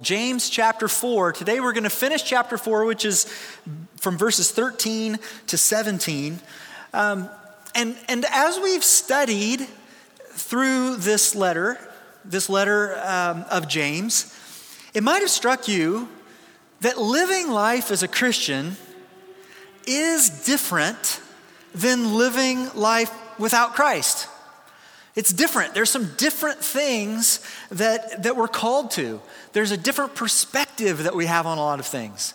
James chapter 4. Today we're going to finish chapter 4, which is from verses 13 to 17. Um, and, and as we've studied through this letter, this letter um, of James, it might have struck you that living life as a Christian is different than living life without Christ. It's different. There's some different things that, that we're called to. There's a different perspective that we have on a lot of things.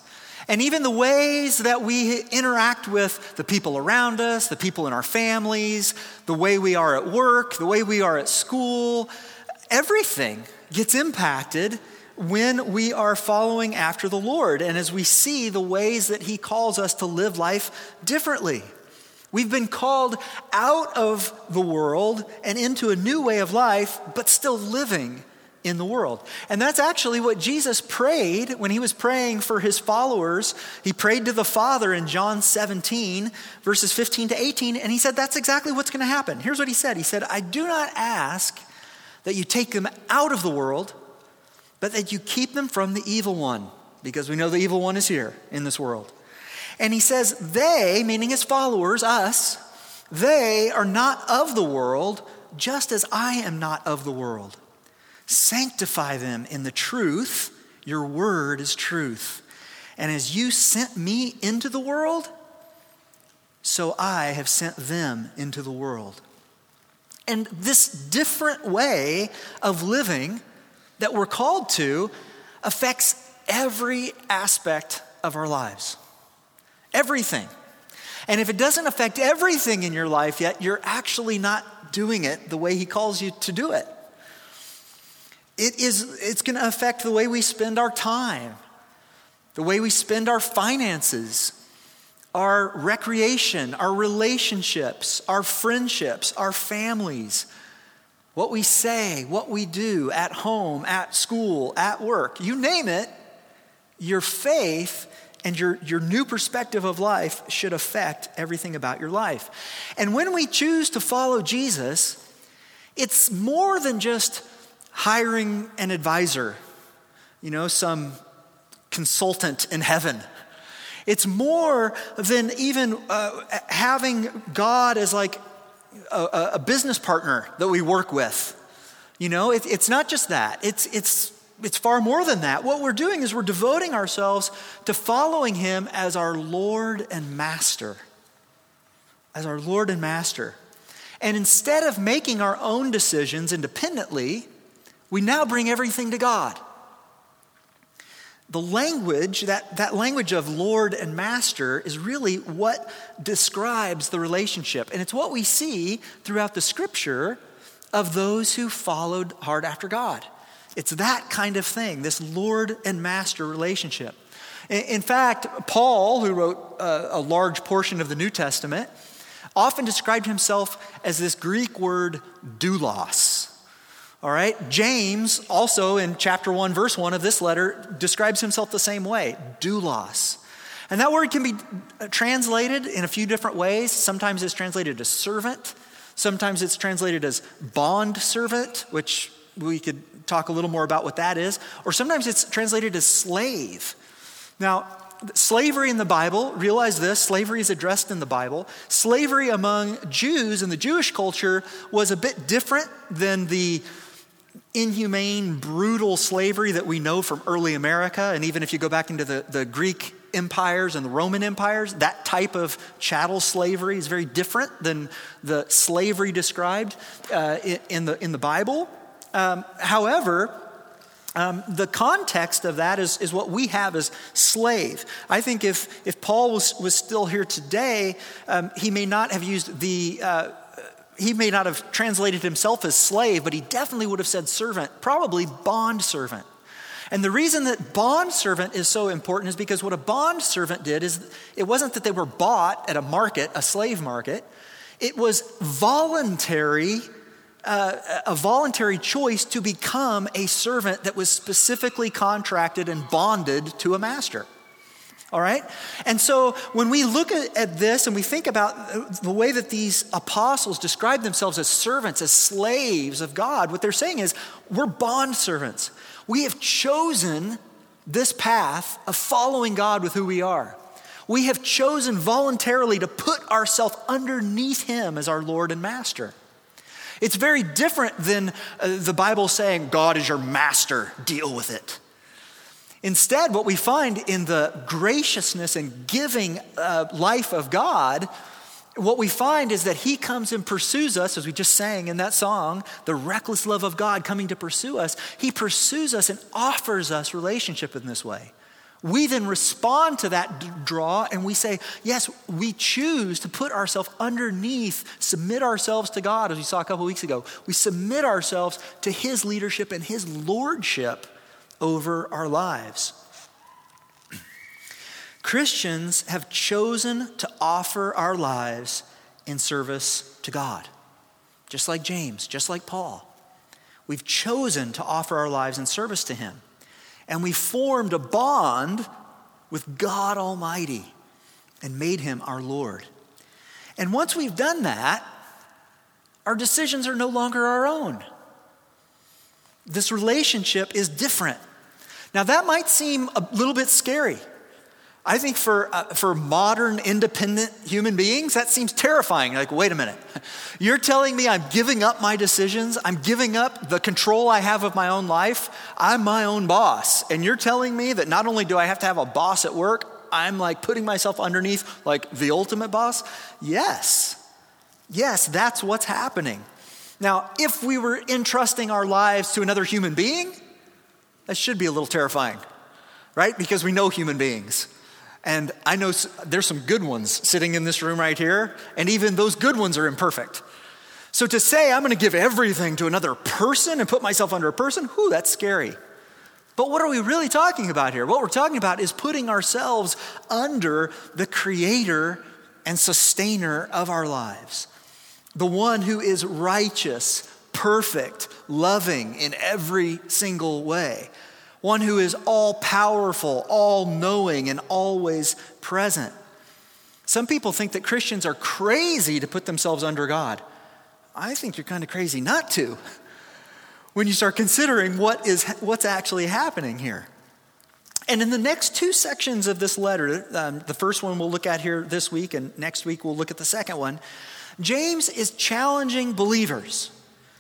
And even the ways that we interact with the people around us, the people in our families, the way we are at work, the way we are at school, everything gets impacted when we are following after the Lord and as we see the ways that He calls us to live life differently. We've been called out of the world and into a new way of life, but still living in the world. And that's actually what Jesus prayed when he was praying for his followers. He prayed to the Father in John 17, verses 15 to 18, and he said, That's exactly what's going to happen. Here's what he said He said, I do not ask that you take them out of the world, but that you keep them from the evil one, because we know the evil one is here in this world. And he says, they, meaning his followers, us, they are not of the world, just as I am not of the world. Sanctify them in the truth. Your word is truth. And as you sent me into the world, so I have sent them into the world. And this different way of living that we're called to affects every aspect of our lives. Everything. And if it doesn't affect everything in your life yet, you're actually not doing it the way He calls you to do it. It is, it's going to affect the way we spend our time, the way we spend our finances, our recreation, our relationships, our friendships, our families, what we say, what we do at home, at school, at work, you name it, your faith and your, your new perspective of life should affect everything about your life. And when we choose to follow Jesus, it's more than just hiring an advisor, you know, some consultant in heaven. It's more than even uh, having God as like a, a, business partner that we work with. You know, it, it's not just that. It's, it's it's far more than that. What we're doing is we're devoting ourselves to following Him as our Lord and Master. As our Lord and Master. And instead of making our own decisions independently, we now bring everything to God. The language, that, that language of Lord and Master, is really what describes the relationship. And it's what we see throughout the scripture of those who followed hard after God. It's that kind of thing, this Lord and master relationship. In fact, Paul, who wrote uh, a large portion of the New Testament, often described himself as this Greek word doulos. All right? James, also in chapter 1, verse 1 of this letter, describes himself the same way doulos. And that word can be uh, translated in a few different ways. Sometimes it's translated as servant, sometimes it's translated as bond servant, which we could talk a little more about what that is. Or sometimes it's translated as slave. Now, slavery in the Bible, realize this slavery is addressed in the Bible. Slavery among Jews in the Jewish culture was a bit different than the inhumane, brutal slavery that we know from early America. And even if you go back into the, the Greek empires and the Roman empires, that type of chattel slavery is very different than the slavery described uh, in, the, in the Bible. Um, however, um, the context of that is, is what we have as slave. I think if, if Paul was, was still here today, um, he may not have used the, uh, he may not have translated himself as slave, but he definitely would have said servant, probably bond servant. And the reason that bond servant is so important is because what a bond servant did is it wasn't that they were bought at a market, a slave market, it was voluntary uh, a voluntary choice to become a servant that was specifically contracted and bonded to a master. All right? And so when we look at, at, this and we think about the way that these apostles describe themselves as servants, as slaves of God, what they're saying is we're bond servants. We have chosen this path of following God with who we are. We have chosen voluntarily to put ourselves underneath Him as our Lord and Master. It's very different than uh, the Bible saying, God is your master, deal with it. Instead, what we find in the graciousness and giving uh, life of God, what we find is that He comes and pursues us, as we just sang in that song, the reckless love of God coming to pursue us. He pursues us and offers us relationship in this way. We then respond to that draw and we say, yes, we choose to put ourselves underneath, submit ourselves to God, as we saw a couple weeks ago. We submit ourselves to His leadership and His lordship over our lives. Christians have chosen to offer our lives in service to God, just like James, just like Paul. We've chosen to offer our lives in service to Him and we formed a bond with God Almighty and made him our Lord. And once we've done that, our decisions are no longer our own. This relationship is different. Now, that might seem a little bit scary. I think for, uh, for modern independent human beings, that seems terrifying. Like, wait a minute. You're telling me I'm giving up my decisions? I'm giving up the control I have of my own life? I'm my own boss. And you're telling me that not only do I have to have a boss at work, I'm like putting myself underneath like the ultimate boss? Yes. Yes, that's what's happening. Now, if we were entrusting our lives to another human being, that should be a little terrifying, right? Because we know human beings. And I know there's some good ones sitting in this room right here, and even those good ones are imperfect. So to say I'm going to give everything to another person and put myself under a person, whew, that's scary. But what are we really talking about here? What we're talking about is putting ourselves under the creator and sustainer of our lives, the one who is righteous, perfect, loving in every single way one who is all powerful, all knowing, and always present. Some people think that Christians are crazy to put themselves under God. I think you're kind of crazy not to when you start considering what is, what's actually happening here. And in the next two sections of this letter, um, the first one we'll look at here this week, and next week we'll look at the second one, James is challenging believers.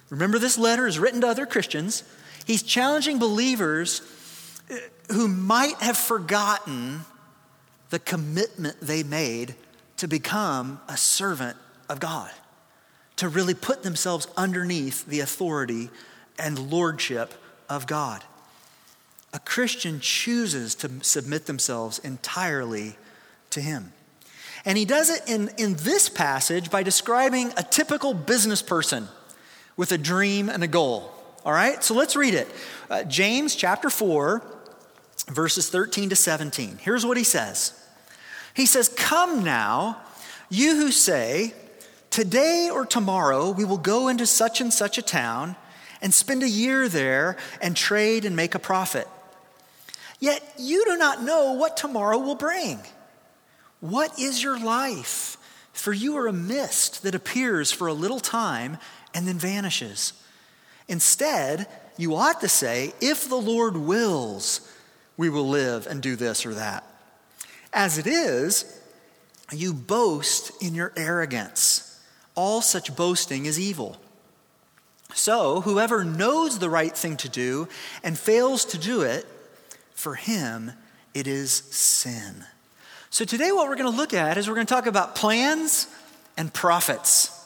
Remember, this letter is written to other Christians. He's challenging believers who might have forgotten the commitment they made to become a servant of God, to really put themselves underneath the authority and lordship of God. A Christian chooses to submit themselves entirely to Him. And he does it in, in this passage by describing a typical business person with a dream and a goal. All right, so let's read it. Uh, James chapter 4, verses 13 to 17. Here's what he says He says, Come now, you who say, Today or tomorrow we will go into such and such a town and spend a year there and trade and make a profit. Yet you do not know what tomorrow will bring. What is your life? For you are a mist that appears for a little time and then vanishes. Instead, you ought to say, If the Lord wills, we will live and do this or that. As it is, you boast in your arrogance. All such boasting is evil. So, whoever knows the right thing to do and fails to do it, for him it is sin. So, today, what we're going to look at is we're going to talk about plans and profits.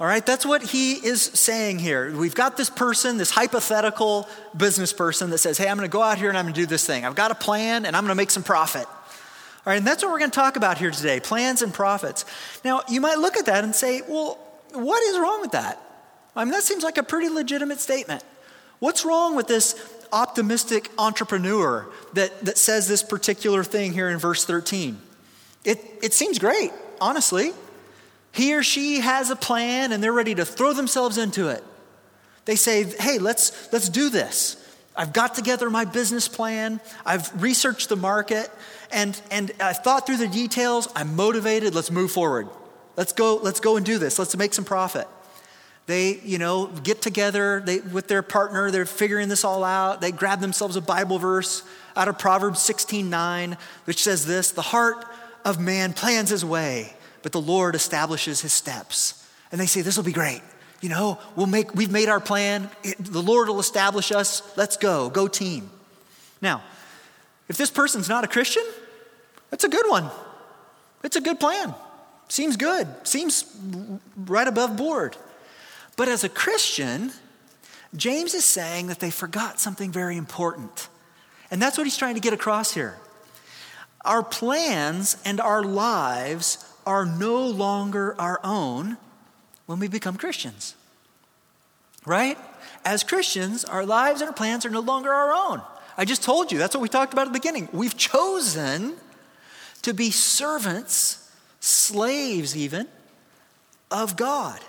All right, that's what he is saying here. We've got this person, this hypothetical business person that says, Hey, I'm going to go out here and I'm going to do this thing. I've got a plan and I'm going to make some profit. All right, and that's what we're going to talk about here today plans and profits. Now, you might look at that and say, Well, what is wrong with that? I mean, that seems like a pretty legitimate statement. What's wrong with this optimistic entrepreneur that, that says this particular thing here in verse 13? It, it seems great, honestly. He or she has a plan and they're ready to throw themselves into it. They say, hey, let's, let's do this. I've got together my business plan. I've researched the market and, and I've thought through the details. I'm motivated. Let's move forward. Let's go, let's go and do this. Let's make some profit. They, you know, get together they, with their partner, they're figuring this all out. They grab themselves a Bible verse out of Proverbs 16:9, which says this: "The heart of man plans his way, but the Lord establishes his steps." And they say, "This will be great. You know, we'll make we've made our plan. The Lord will establish us. Let's go. Go team." Now, if this person's not a Christian, that's a good one. It's a good plan. Seems good. Seems right above board. But as a Christian, James is saying that they forgot something very important. And that's what he's trying to get across here. Our plans and our lives are no longer our own when we become Christians. Right? As Christians, our lives and our plans are no longer our own. I just told you, that's what we talked about at the beginning. We've chosen to be servants, slaves even, of God.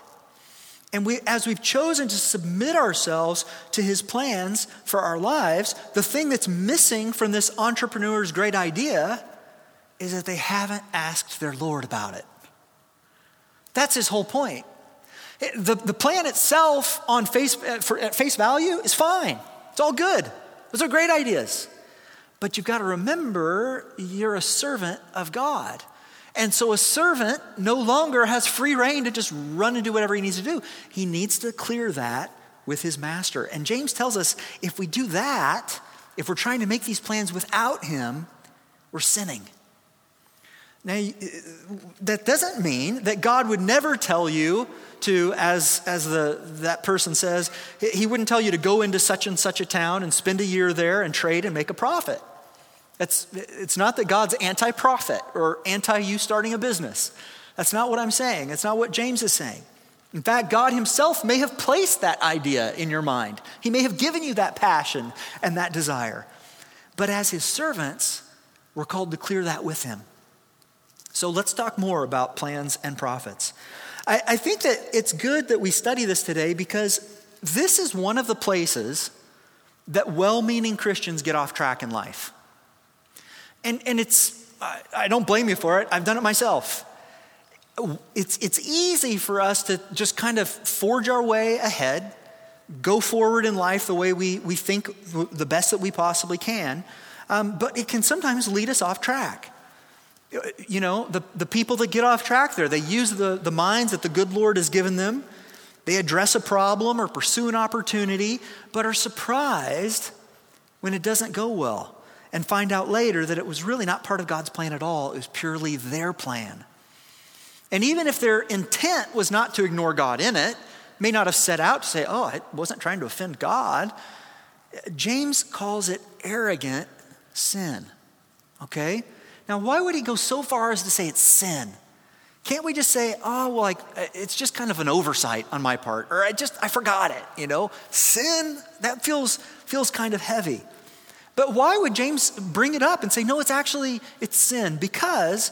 And we, as we've chosen to submit ourselves to his plans for our lives, the thing that's missing from this entrepreneur's great idea is that they haven't asked their Lord about it. That's his whole point. The, the plan itself on face, uh, for, at face value is fine. It's all good. Those are great ideas. But you've got to remember you're a servant of God. And so a servant no longer has free rein to just run and do whatever he needs to do. He needs to clear that with his master. And James tells us if we do that, if we're trying to make these plans without him, we're sinning. Now, uh, that doesn't mean that God would never tell you to, as, as the, that person says, he wouldn't tell you to go into such and such a town and spend a year there and trade and make a profit. It's, it's not that God's anti profit or anti you starting a business. That's not what I'm saying. It's not what James is saying. In fact, God Himself may have placed that idea in your mind. He may have given you that passion and that desire. But as His servants, we're called to clear that with Him. So let's talk more about plans and profits. I, I think that it's good that we study this today because this is one of the places that well meaning Christians get off track in life. And, and it's, I, I don't blame you for it, I've done it myself. It's, it's easy for us to just kind of forge our way ahead, go forward in life the way we, we think the best that we possibly can, um, but it can sometimes lead us off track. You know, the, the people that get off track there, they use the, the minds that the good Lord has given them. They address a problem or pursue an opportunity, but are surprised when it doesn't go well and find out later that it was really not part of God's plan at all, it was purely their plan. And even if their intent was not to ignore God in it, may not have set out to say, oh, I wasn't trying to offend God. James calls it arrogant sin. Okay? Now, why would he go so far as to say it's sin? Can't we just say, oh, well, like, uh, it's just kind of an oversight on my part, or I just, I forgot it, you know? Sin, that feels, feels kind of heavy. But why would James bring it up and say, no, it's actually, it's sin? Because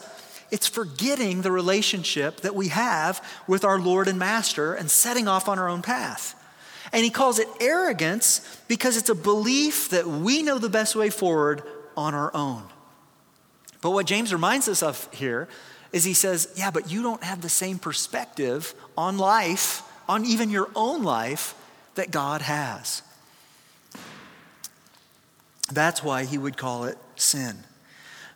it's forgetting the relationship that we have with our Lord and Master and setting off on our own path. And he calls it arrogance because it's a belief that we know the best way forward on our own. But what James reminds us of here is he says, yeah, but you don't have the same perspective on life, on even your own life, that God has. That's why he would call it sin.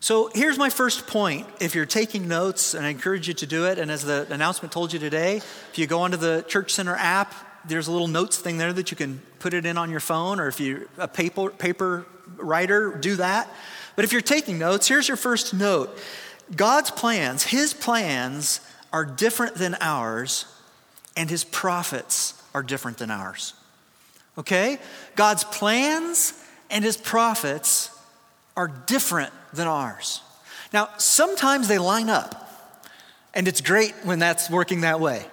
So here's my first point. If you're taking notes, and I encourage you to do it, and as the announcement told you today, if you go onto the Church Center app, there's a little notes thing there that you can put it in on your phone, or if you're a paper, paper writer, do that. But if you're taking notes, here's your first note God's plans, His plans, are different than ours, and His profits are different than ours. Okay? God's plans and his profits are different than ours. Now, sometimes they line up, and it's great when that's working that way.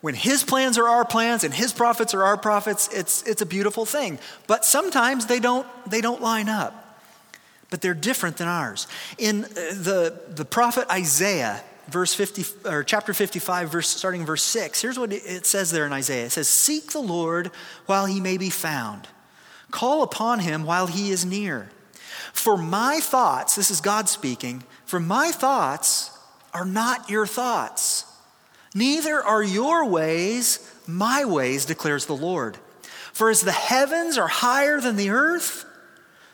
When his plans are our plans and his profits are our profits, it's, it's a beautiful thing. But sometimes they don't, they don't line up, but they're different than ours. In uh, the, the prophet Isaiah, verse 50 or chapter 55 verse starting verse 6 here's what it says there in isaiah it says seek the lord while he may be found Call upon him while he is near. For my thoughts, this is God speaking, for my thoughts are not your thoughts, neither are your ways my ways, declares the Lord. For as the heavens are higher than the earth,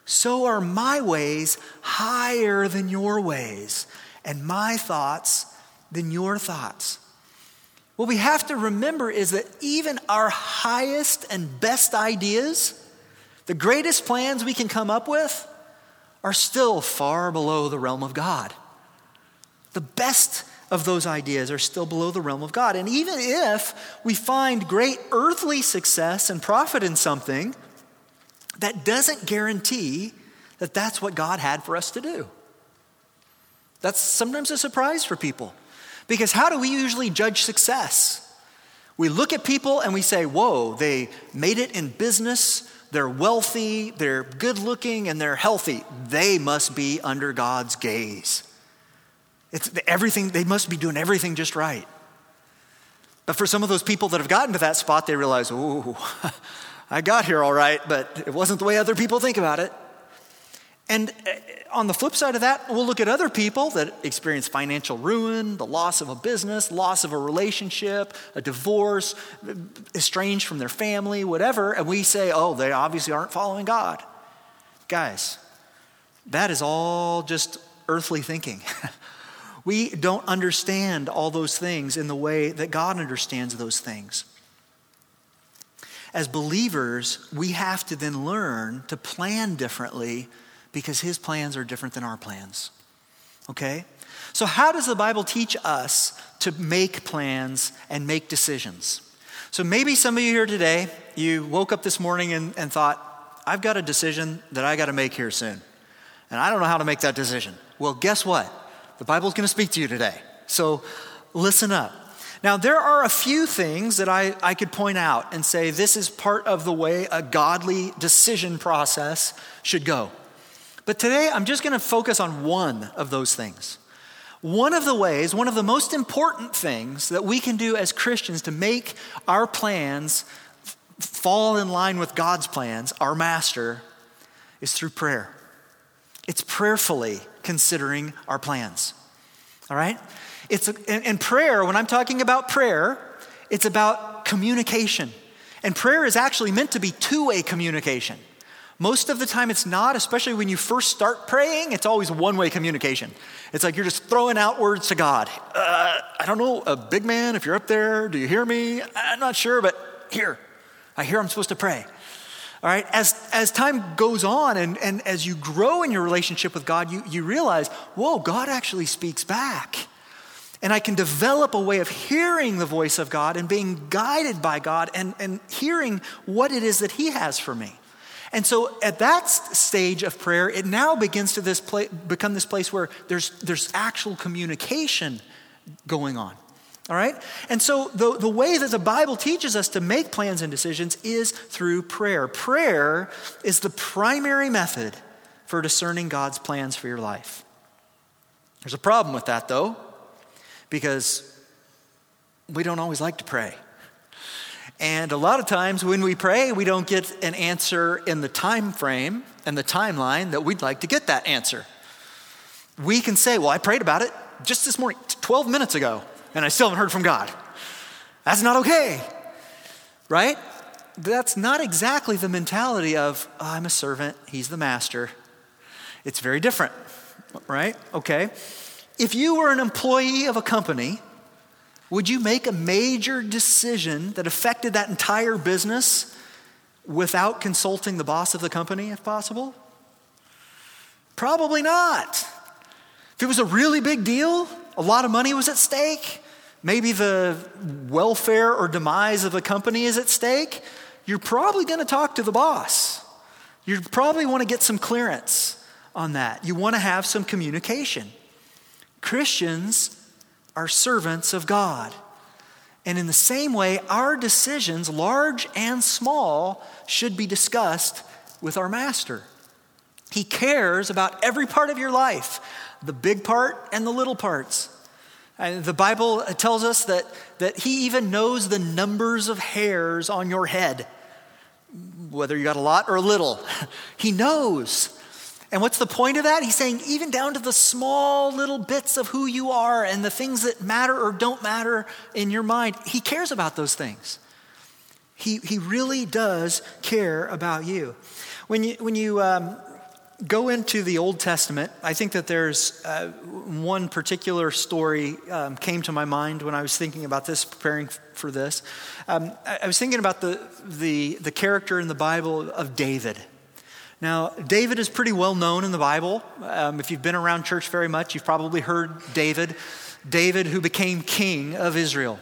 so are my ways higher than your ways, and my thoughts than your thoughts. What we have to remember is that even our highest and best ideas, the greatest plans we can come up with, are still far below the realm of God. The best of those ideas are still below the realm of God. And even if we find great earthly success and profit in something, that doesn't guarantee that that's what God had for us to do. That's sometimes a surprise for people. Because how do we usually judge success? We look at people and we say, whoa, they made it in business, they're wealthy, they're good looking, and they're healthy. They must be under God's gaze. It's everything, they must be doing everything just right. But for some of those people that have gotten to that spot, they realize, oh, I got here all right, but it wasn't the way other people think about it. And uh, on the flip side of that, we'll look at other people that experience financial ruin, the loss of a business, loss of a relationship, a divorce, estranged from their family, whatever, and we say, oh, they obviously aren't following God. Guys, that is all just earthly thinking. we don't understand all those things in the way that God understands those things. As believers, we have to then learn to plan differently because his plans are different than our plans. Okay? So, how does the Bible teach us to make plans and make decisions? So, maybe some of you here today, you woke up this morning and, and thought, I've got a decision that I got to make here soon. And I don't know how to make that decision. Well, guess what? The Bible's going to speak to you today. So, listen up. Now, there are a few things that I, I could point out and say this is part of the way a godly decision process should go. But today I'm just going to focus on one of those things. One of the ways, one of the most important things that we can do as Christians to make our plans fall in line with God's plans, our master, is through prayer. It's prayerfully considering our plans. All right? It's a, and prayer, when I'm talking about prayer, it's about communication. And prayer is actually meant to be two way communication. Most of the time, it's not, especially when you first start praying, it's always one way communication. It's like you're just throwing out words to God. Uh, I don't know, a big man, if you're up there, do you hear me? I'm not sure, but here, I hear I'm supposed to pray. All right, as, as time goes on and, and as you grow in your relationship with God, you, you realize, whoa, God actually speaks back. And I can develop a way of hearing the voice of God and being guided by God and, and hearing what it is that He has for me. And so at that stage of prayer, it now begins to this pla- become this place where there's, there's actual communication going on. All right? And so the, the way that the Bible teaches us to make plans and decisions is through prayer. Prayer is the primary method for discerning God's plans for your life. There's a problem with that, though, because we don't always like to pray. And a lot of times when we pray, we don't get an answer in the time frame and the timeline that we'd like to get that answer. We can say, Well, I prayed about it just this morning, 12 minutes ago, and I still haven't heard from God. That's not okay, right? That's not exactly the mentality of, oh, I'm a servant, he's the master. It's very different, right? Okay. If you were an employee of a company, would you make a major decision that affected that entire business without consulting the boss of the company, if possible? Probably not. If it was a really big deal, a lot of money was at stake, maybe the welfare or demise of the company is at stake, you're probably going to talk to the boss. You probably want to get some clearance on that. You want to have some communication. Christians are servants of God. And in the same way, our decisions, large and small, should be discussed with our master. He cares about every part of your life, the big part and the little parts. And the Bible tells us that, that He even knows the numbers of hairs on your head, whether you got a lot or a little. He knows. And what's the point of that? He's saying, even down to the small little bits of who you are and the things that matter or don't matter in your mind, he cares about those things. He, he really does care about you. When you, when you um, go into the Old Testament, I think that there's uh, one particular story um, came to my mind when I was thinking about this, preparing for this. Um, I, I was thinking about the, the, the character in the Bible of David. Now, David is pretty well known in the Bible. Um, if you've been around church very much, you've probably heard David. David, who became king of Israel.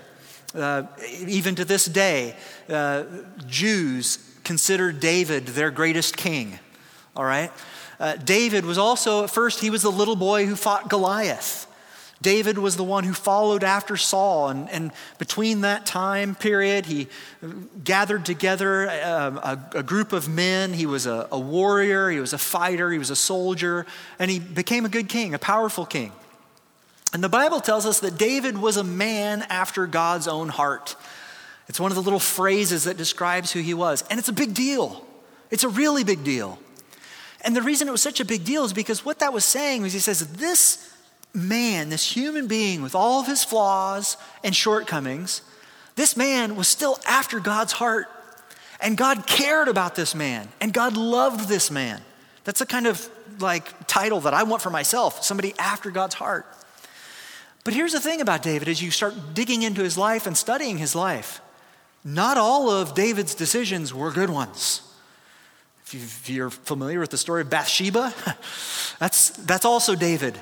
Uh, even to this day, uh, Jews consider David their greatest king. All right? Uh, David was also, at first, he was the little boy who fought Goliath. David was the one who followed after Saul, and, and between that time period, he gathered together a, a, a group of men. He was a, a warrior, he was a fighter, he was a soldier, and he became a good king, a powerful king. And the Bible tells us that David was a man after God's own heart. It's one of the little phrases that describes who he was. And it's a big deal. It's a really big deal. And the reason it was such a big deal is because what that was saying was he says, this man, this human being with all of his flaws and shortcomings, this man was still after God's heart. And God cared about this man. And God loved this man. That's the kind of like title that I want for myself somebody after God's heart. But here's the thing about David as you start digging into his life and studying his life, not all of David's decisions were good ones. If you're familiar with the story of Bathsheba, that's, that's also David.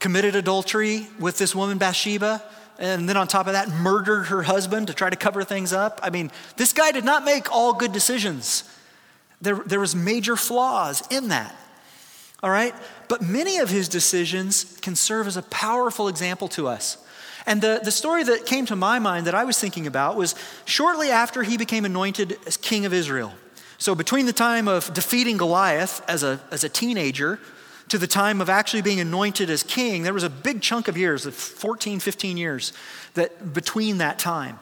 Committed adultery with this woman, Bathsheba, and then on top of that, murdered her husband to try to cover things up. I mean, this guy did not make all good decisions. There, there was major flaws in that all right? But many of his decisions can serve as a powerful example to us. And the, the story that came to my mind that I was thinking about was shortly after he became anointed as king of Israel. So, between the time of defeating Goliath as a, as a teenager to the time of actually being anointed as king, there was a big chunk of years, 14, 15 years, that between that time.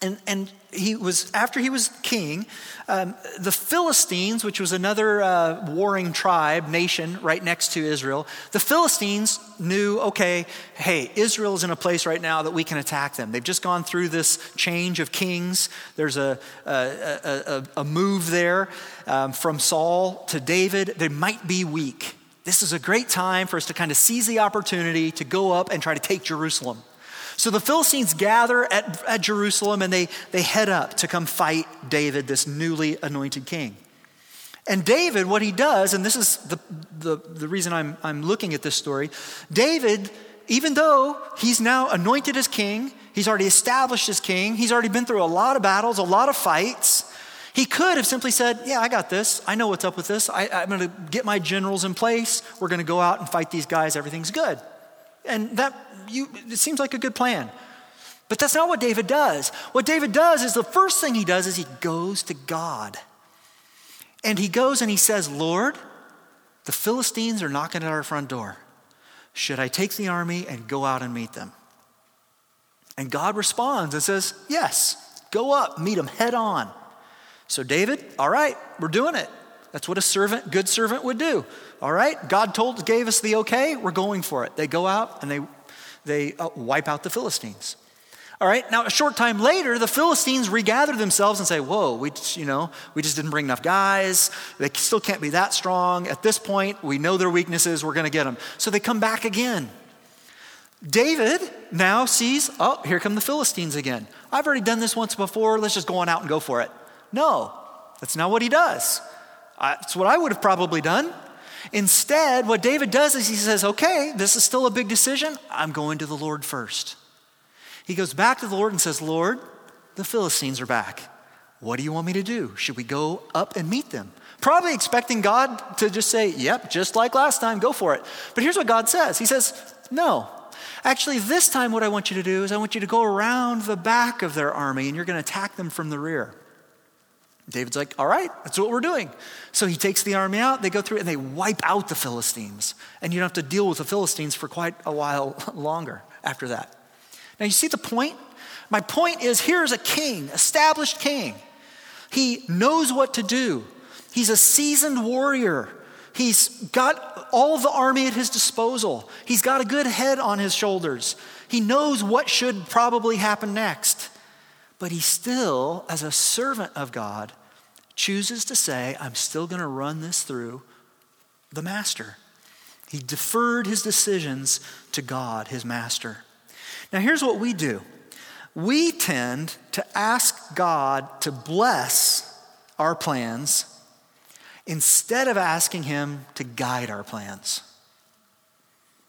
And, and he was, after he was king, um, the Philistines, which was another uh, warring tribe, nation right next to Israel, the Philistines knew, okay, hey, Israel is in a place right now that we can attack them. They've just gone through this change of kings. There's a, a, a, a move there um, from Saul to David. They might be weak. This is a great time for us to kind of seize the opportunity to go up and try to take Jerusalem. So the Philistines gather at, at Jerusalem and they, they head up to come fight David, this newly anointed king. And David, what he does, and this is the, the, the reason I'm, I'm looking at this story, David, even though he's now anointed as king, he's already established as king, he's already been through a lot of battles, a lot of fights. He could have simply said, Yeah, I got this. I know what's up with this. I, I'm going to get my generals in place. We're going to go out and fight these guys. Everything's good. And that you, it seems like a good plan. But that's not what David does. What David does is the first thing he does is he goes to God. And he goes and he says, Lord, the Philistines are knocking at our front door. Should I take the army and go out and meet them? And God responds and says, Yes, go up, meet them head on. So, David, all right, we're doing it. That's what a servant, good servant would do. All right, God told, gave us the okay, we're going for it. They go out and they they uh, wipe out the Philistines. All right, now a short time later, the Philistines regather themselves and say, Whoa, we just, you know, we just didn't bring enough guys. They still can't be that strong. At this point, we know their weaknesses, we're going to get them. So they come back again. David now sees, Oh, here come the Philistines again. I've already done this once before, let's just go on out and go for it. No, that's not what he does. That's what I would have probably done. Instead, what David does is he says, Okay, this is still a big decision. I'm going to the Lord first. He goes back to the Lord and says, Lord, the Philistines are back. What do you want me to do? Should we go up and meet them? Probably expecting God to just say, Yep, just like last time, go for it. But here's what God says He says, No. Actually, this time, what I want you to do is I want you to go around the back of their army and you're going to attack them from the rear. David's like, all right, that's what we're doing. So he takes the army out, they go through and they wipe out the Philistines. And you don't have to deal with the Philistines for quite a while longer after that. Now, you see the point? My point is here's a king, established king. He knows what to do, he's a seasoned warrior. He's got all the army at his disposal. He's got a good head on his shoulders. He knows what should probably happen next. But he still, as a servant of God, chooses to say, I'm still going to run this through the master. He deferred his decisions to God, his master. Now, here's what we do we tend to ask God to bless our plans instead of asking Him to guide our plans.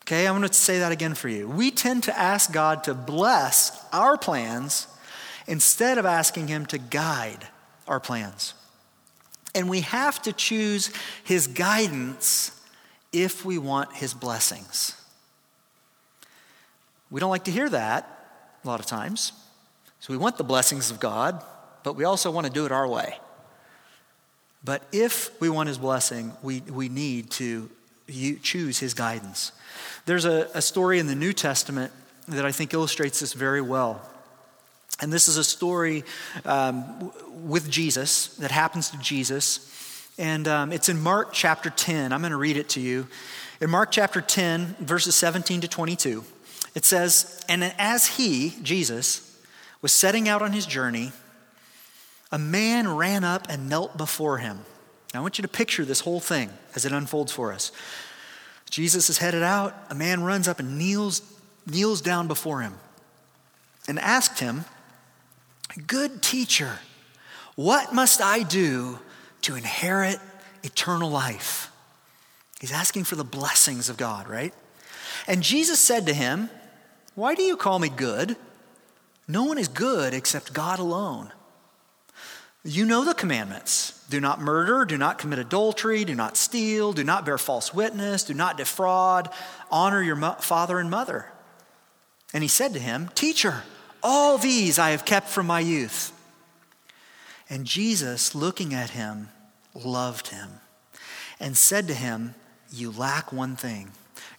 Okay, I'm going to say that again for you. We tend to ask God to bless our plans instead of asking Him to guide our plans. And we have to choose His guidance if we want His blessings. We don't like to hear that a lot of times. So we want the blessings of God, but we also want to do it our way. But if we want His blessing, we, we need to choose His guidance. There's a, a story in the New Testament that I think illustrates this very well. And this is a story um, with Jesus that happens to Jesus. And um, it's in Mark chapter 10. I'm going to read it to you. In Mark chapter 10, verses 17 to 22, it says, And as he, Jesus, was setting out on his journey, a man ran up and knelt before him. Now, I want you to picture this whole thing as it unfolds for us. Jesus is headed out. A man runs up and kneels, kneels down before him and asked him, Good teacher, what must I do to inherit eternal life? He's asking for the blessings of God, right? And Jesus said to him, Why do you call me good? No one is good except God alone. You know the commandments do not murder, do not commit adultery, do not steal, do not bear false witness, do not defraud, honor your father and mother. And he said to him, Teacher, all these I have kept from my youth. And Jesus, looking at him, loved him and said to him, You lack one thing.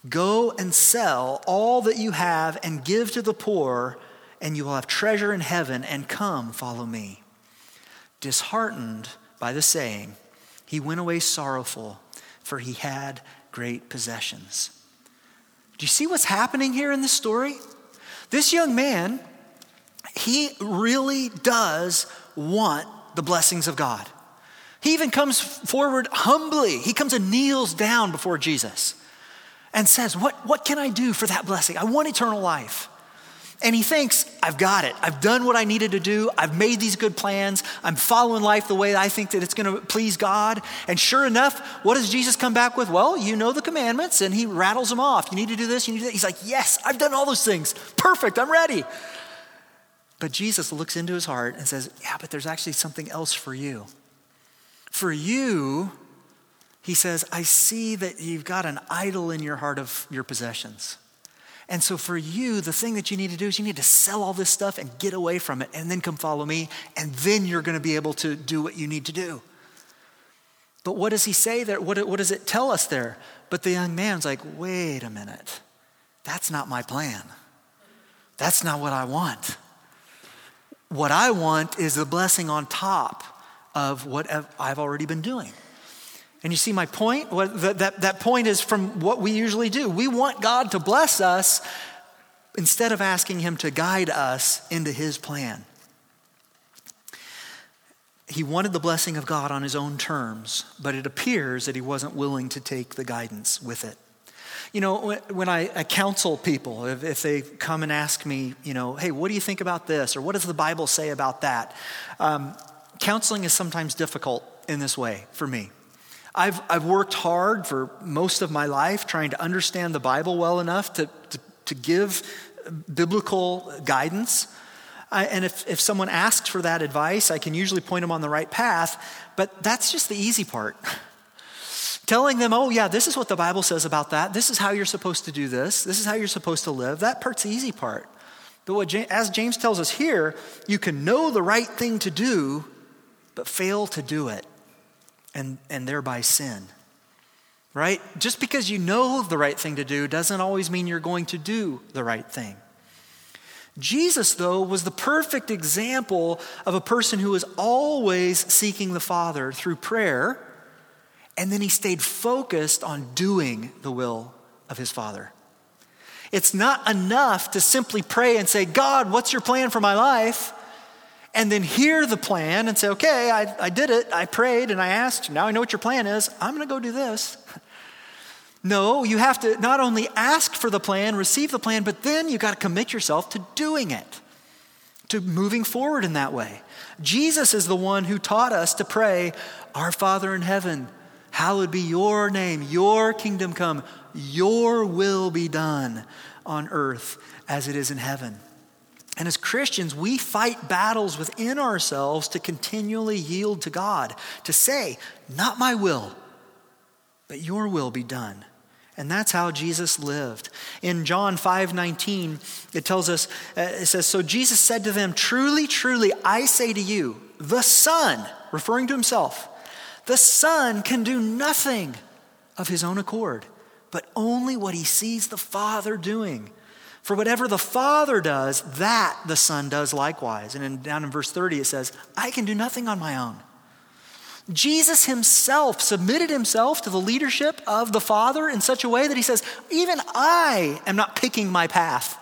Go and sell all that you have and give to the poor, and you will have treasure in heaven, and come, follow me. Disheartened by the saying, he went away sorrowful, for he had great possessions. Do you see what's happening here in this story? This young man, he really does want the blessings of God. He even comes forward humbly. He comes and kneels down before Jesus and says, What, what can I do for that blessing? I want eternal life. And he thinks, I've got it. I've done what I needed to do. I've made these good plans. I'm following life the way I think that it's going to please God. And sure enough, what does Jesus come back with? Well, you know the commandments. And he rattles them off. You need to do this, you need to do that. He's like, Yes, I've done all those things. Perfect. I'm ready. But Jesus looks into his heart and says, Yeah, but there's actually something else for you. For you, he says, I see that you've got an idol in your heart of your possessions. And so for you, the thing that you need to do is you need to sell all this stuff and get away from it and then come follow me, and then you're going to be able to do what you need to do. But what does he say there? What, what does it tell us there? But the young man's like, wait a minute. That's not my plan. That's not what I want. What I want is the blessing on top of what I've already been doing. And you see my point? That, that, that point is from what we usually do. We want God to bless us instead of asking Him to guide us into His plan. He wanted the blessing of God on his own terms, but it appears that he wasn't willing to take the guidance with it. You know, when I, I counsel people, if, if, they come and ask me, you know, hey, what do you think about this? Or what does the Bible say about that? Um, counseling is sometimes difficult in this way for me. I've, I've worked hard for most of my life trying to understand the Bible well enough to, to, to give biblical guidance. I, and if, if someone asks for that advice, I can usually point them on the right path, but that's just the easy part. Telling them, oh, yeah, this is what the Bible says about that. This is how you're supposed to do this. This is how you're supposed to live. That part's the easy part. But what, as James tells us here, you can know the right thing to do, but fail to do it and, and thereby sin. Right? Just because you know the right thing to do doesn't always mean you're going to do the right thing. Jesus, though, was the perfect example of a person who was always seeking the Father through prayer, and then he stayed focused on doing the will of his Father. It's not enough to simply pray and say, God, what's your plan for my life? and then hear the plan and say, okay, I, I did it, I prayed and I asked, now I know what your plan is, I'm gonna go do this. No, you have to not only ask for the plan, receive the plan, but then you gotta commit yourself to doing it, to moving forward in that way. Jesus is the one who taught us to pray, Our Father in heaven, hallowed be your name, your kingdom come, your will be done on earth as it is in heaven. And as Christians, we fight battles within ourselves to continually yield to God, to say, Not my will, but your will be done. And that's how Jesus lived. In John 5 19, it tells us, uh, it says, So Jesus said to them, Truly, truly, I say to you, the Son, referring to himself, the Son can do nothing of his own accord, but only what he sees the Father doing. For whatever the Father does, that the Son does likewise. And in, down in verse 30, it says, I can do nothing on my own. Jesus himself submitted himself to the leadership of the Father in such a way that he says, Even I am not picking my path.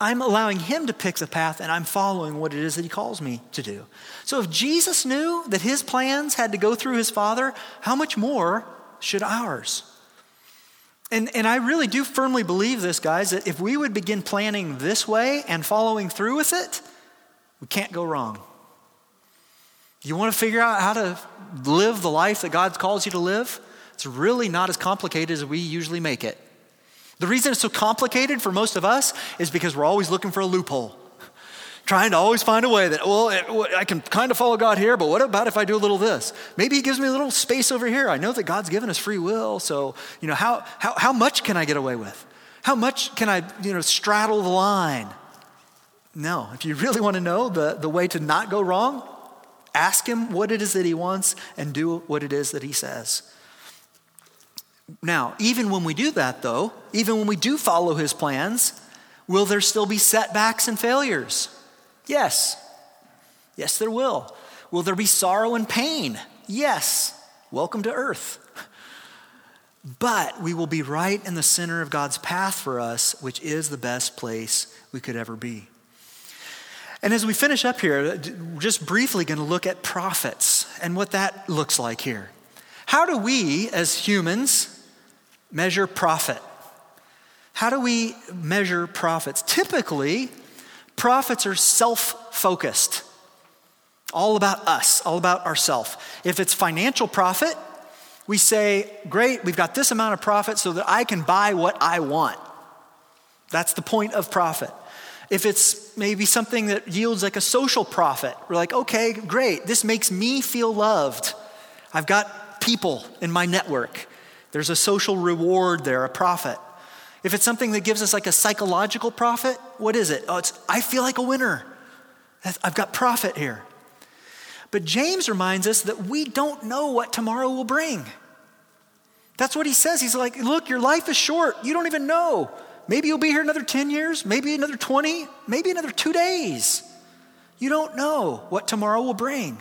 I'm allowing him to pick the path and I'm following what it is that he calls me to do. So if Jesus knew that his plans had to go through his Father, how much more should ours? And, and I really do firmly believe this, guys, that if we would begin planning this way and following through with it, we can't go wrong. You want to figure out how to live the life that God calls you to live? It's really not as complicated as we usually make it. The reason it's so complicated for most of us is because we're always looking for a loophole trying to always find a way that, well, I can kind of follow God here, but what about if I do a little this? Maybe He gives me a little space over here. I know that God's given us free will, so, you know, how, how, how much can I get away with? How much can I, you know, straddle the line? No, if you really want to know the, the way to not go wrong, ask Him what it is that He wants and do what it is that He says. Now, even when we do that, though, even when we do follow His plans, will there still be setbacks and failures? Yes. Yes, there will. Will there be sorrow and pain? Yes. Welcome to earth. But we will be right in the center of God's path for us, which is the best place we could ever be. And as we finish up here, just briefly going to look at profits and what that looks like here. How do we, as humans, measure profit? How do we measure profits? Typically, profits are self focused, all about us, all about ourself. If it's financial profit, we say, Great, we've got this amount of profit so that I can buy what I want. That's the point of profit. If it's maybe something that yields like a social profit, we're like, okay, great, this makes me feel loved. I've got people in my network. There's a social reward there, a profit. If it's something that gives us like a psychological profit, what is it? Oh, it's I feel like a winner. I've got profit here. But James reminds us that we don't know what tomorrow will bring. That's what he says. He's like, look, your life is short. You don't even know. Maybe you'll be here another 10 years, maybe another 20, maybe another two days. You don't know what tomorrow will bring.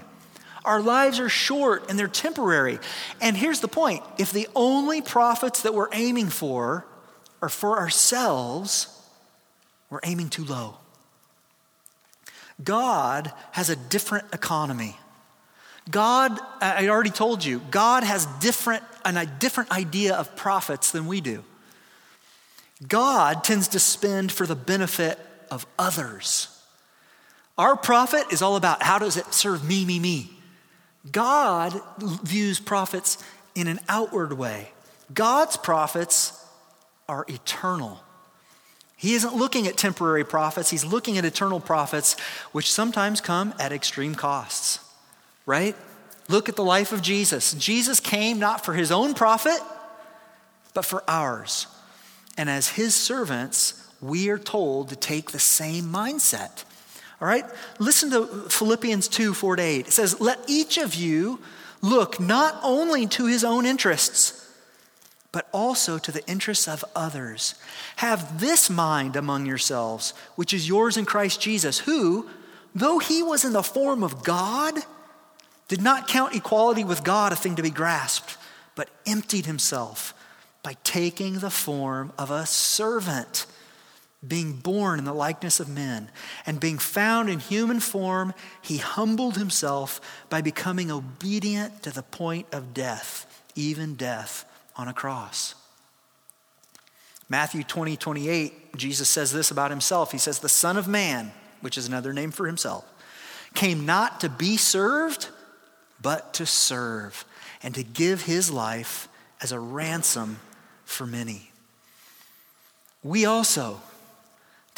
Our lives are short and they're temporary. And here's the point if the only profits that we're aiming for are for ourselves, we're aiming too low. God has a different economy. God, I already told you, God has different, a different idea of profits than we do. God tends to spend for the benefit of others. Our profit is all about how does it serve me, me, me. God views profits in an outward way. God's profits are eternal. He isn't looking at temporary profits, he's looking at eternal profits, which sometimes come at extreme costs, right? Look at the life of Jesus. Jesus came not for his own profit, but for ours. And as his servants, we are told to take the same mindset. All right? Listen to Philippians 2 4 to 8. It says, Let each of you look not only to his own interests, but also to the interests of others. Have this mind among yourselves, which is yours in Christ Jesus, who, though he was in the form of God, did not count equality with God a thing to be grasped, but emptied himself by taking the form of a servant, being born in the likeness of men, and being found in human form, he humbled himself by becoming obedient to the point of death, even death on a cross. Matthew 20, 28, Jesus says this about himself. He says, The Son of Man, which is another name for himself, came not to be served, but to serve, and to give his life as a ransom for many. We also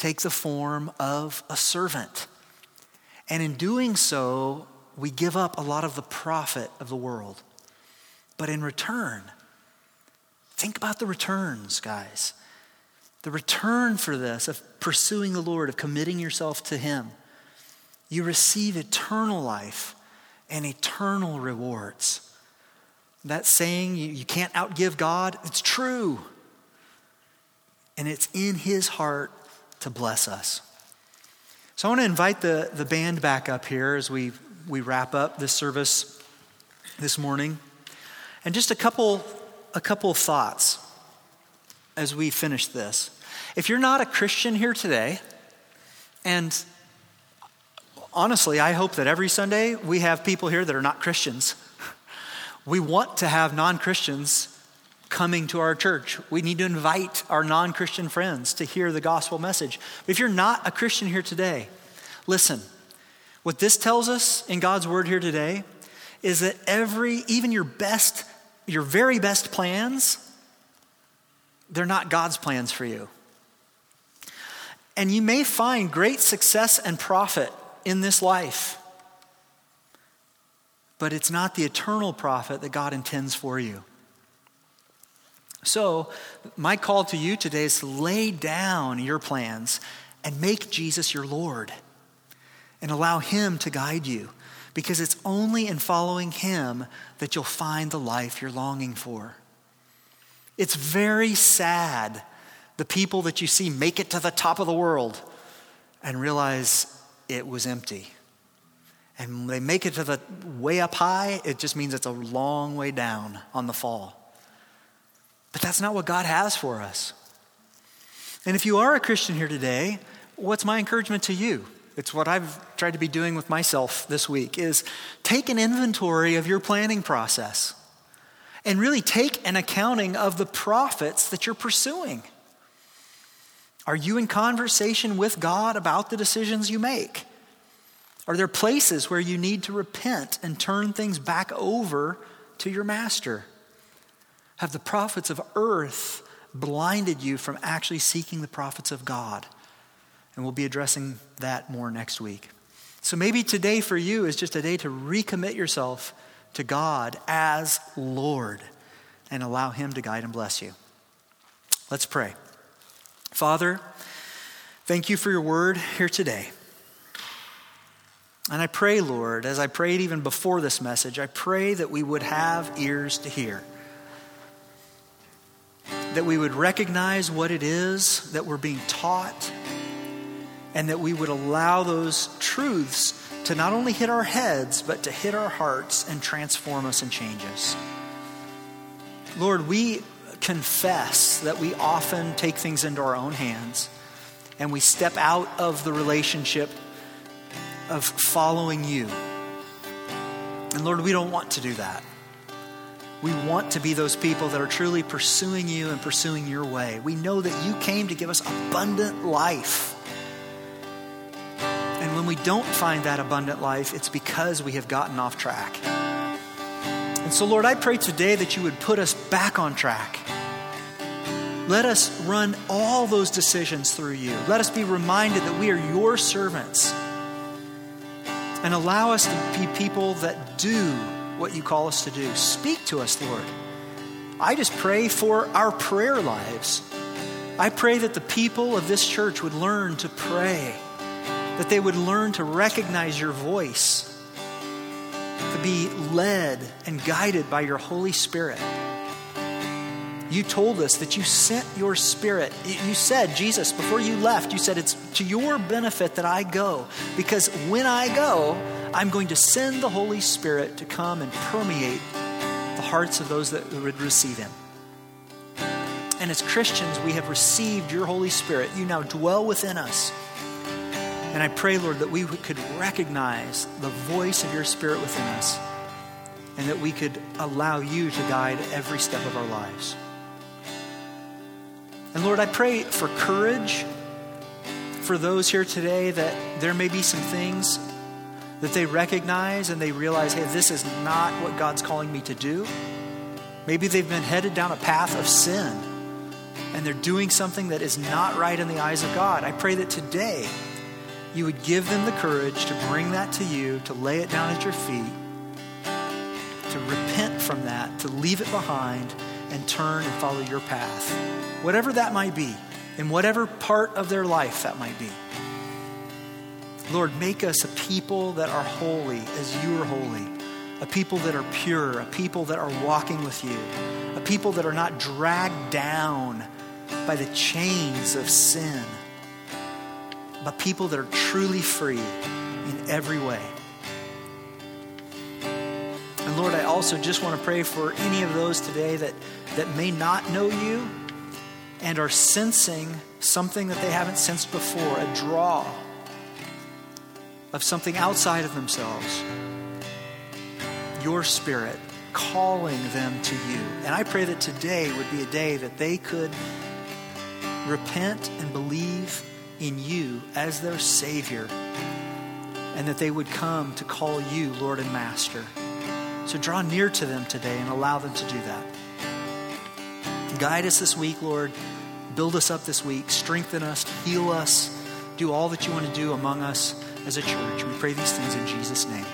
take the form of a servant. And in doing so, we give up a lot of the profit of the world. But in return, think about the returns, guys. The return for this, of pursuing the Lord, of committing yourself to Him, you receive eternal life and eternal rewards. That saying, you, can't outgive God, it's true. And it's in His heart to bless us. So I want to invite the, the band back up here as we, we wrap up this service this morning. And just a couple, a couple thoughts as we finish this. If you're not a Christian here today, and honestly, I hope that every Sunday we have people here that are not Christians. We want to have non Christians coming to our church. We need to invite our non Christian friends to hear the gospel message. But if you're not a Christian here today, listen. What this tells us in God's word here today is that every, even your best, your very best plans, they're not God's plans for you. And you may find great success and profit in this life, but it's not the eternal profit that God intends for you. So, my call to you today is to lay down your plans and make Jesus your Lord and allow Him to guide you because it's only in following Him that you'll find the life you're longing for. It's very sad the people that you see make it to the top of the world and realize it was empty. And they make it to the way up high, it just means it's a long way down on the fall. But that's not what God has for us. And if you are a Christian here today, what's my encouragement to you? It's what I've tried to be doing with myself this week is take an inventory of your planning process and really take an accounting of the profits that you're pursuing. Are you in conversation with God about the decisions you make? Are there places where you need to repent and turn things back over to your master? Have the profits of earth blinded you from actually seeking the profits of God? And we'll be addressing that more next week. So maybe today for you is just a day to recommit yourself to God as Lord and allow Him to guide and bless you. Let's pray. Father, thank you for your word here today. And I pray, Lord, as I prayed even before this message, I pray that we would have ears to hear that we would recognize what it is that we're being taught, and that we would allow those truths to not only hit our heads, but to hit our hearts and transform us and change us. Lord, we confess that we often take things into our own hands and we step out of the relationship of following you. And Lord, we don't want to do that. We want to be those people that are truly pursuing you and pursuing your way. We know that you came to give us abundant life. And when we don't find that abundant life, it's because we have gotten off track. And so, Lord, I pray today that you would put us back on track. Let us run all those decisions through you. Let us be reminded that we are your servants. And allow us to be people that do what you call us to do. Speak to us, Lord. I just pray for our prayer lives. I pray that the people of this church would learn to pray, that they would learn to recognize your voice, to be led and guided by your Holy Spirit. You told us that you sent your spirit. You said, Jesus, before you left, you said, It's to your benefit that I go, because when I go, I'm going to send the Holy Spirit to come and permeate the hearts of those that would receive Him. And as Christians, we have received your Holy Spirit. You now dwell within us. And I pray, Lord, that we could recognize the voice of your Spirit within us and that we could allow you to guide every step of our lives. And Lord, I pray for courage for those here today that there may be some things that they recognize and they realize, hey, this is not what God's calling me to do. Maybe they've been headed down a path of sin and they're doing something that is not right in the eyes of God. I pray that today you would give them the courage to bring that to you, to lay it down at your feet, to repent from that, to leave it behind, and turn and follow your path. Whatever that might be, in whatever part of their life that might be. Lord, make us a people that are holy as you are holy, a people that are pure, a people that are walking with you, a people that are not dragged down by the chains of sin, but people that are truly free in every way. And Lord, I also just want to pray for any of those today that, that may not know you and are sensing something that they haven't sensed before, a draw of something outside of themselves. Your spirit calling them to you. And I pray that today would be a day that they could repent and believe in you as their Savior, and that they would come to call you Lord and Master. So draw near to them today and allow them to do that. Guide us this week, Lord. Build us up this week. Strengthen us, heal us. Do all that you want to do among us as a church. We pray these things in Jesus' name.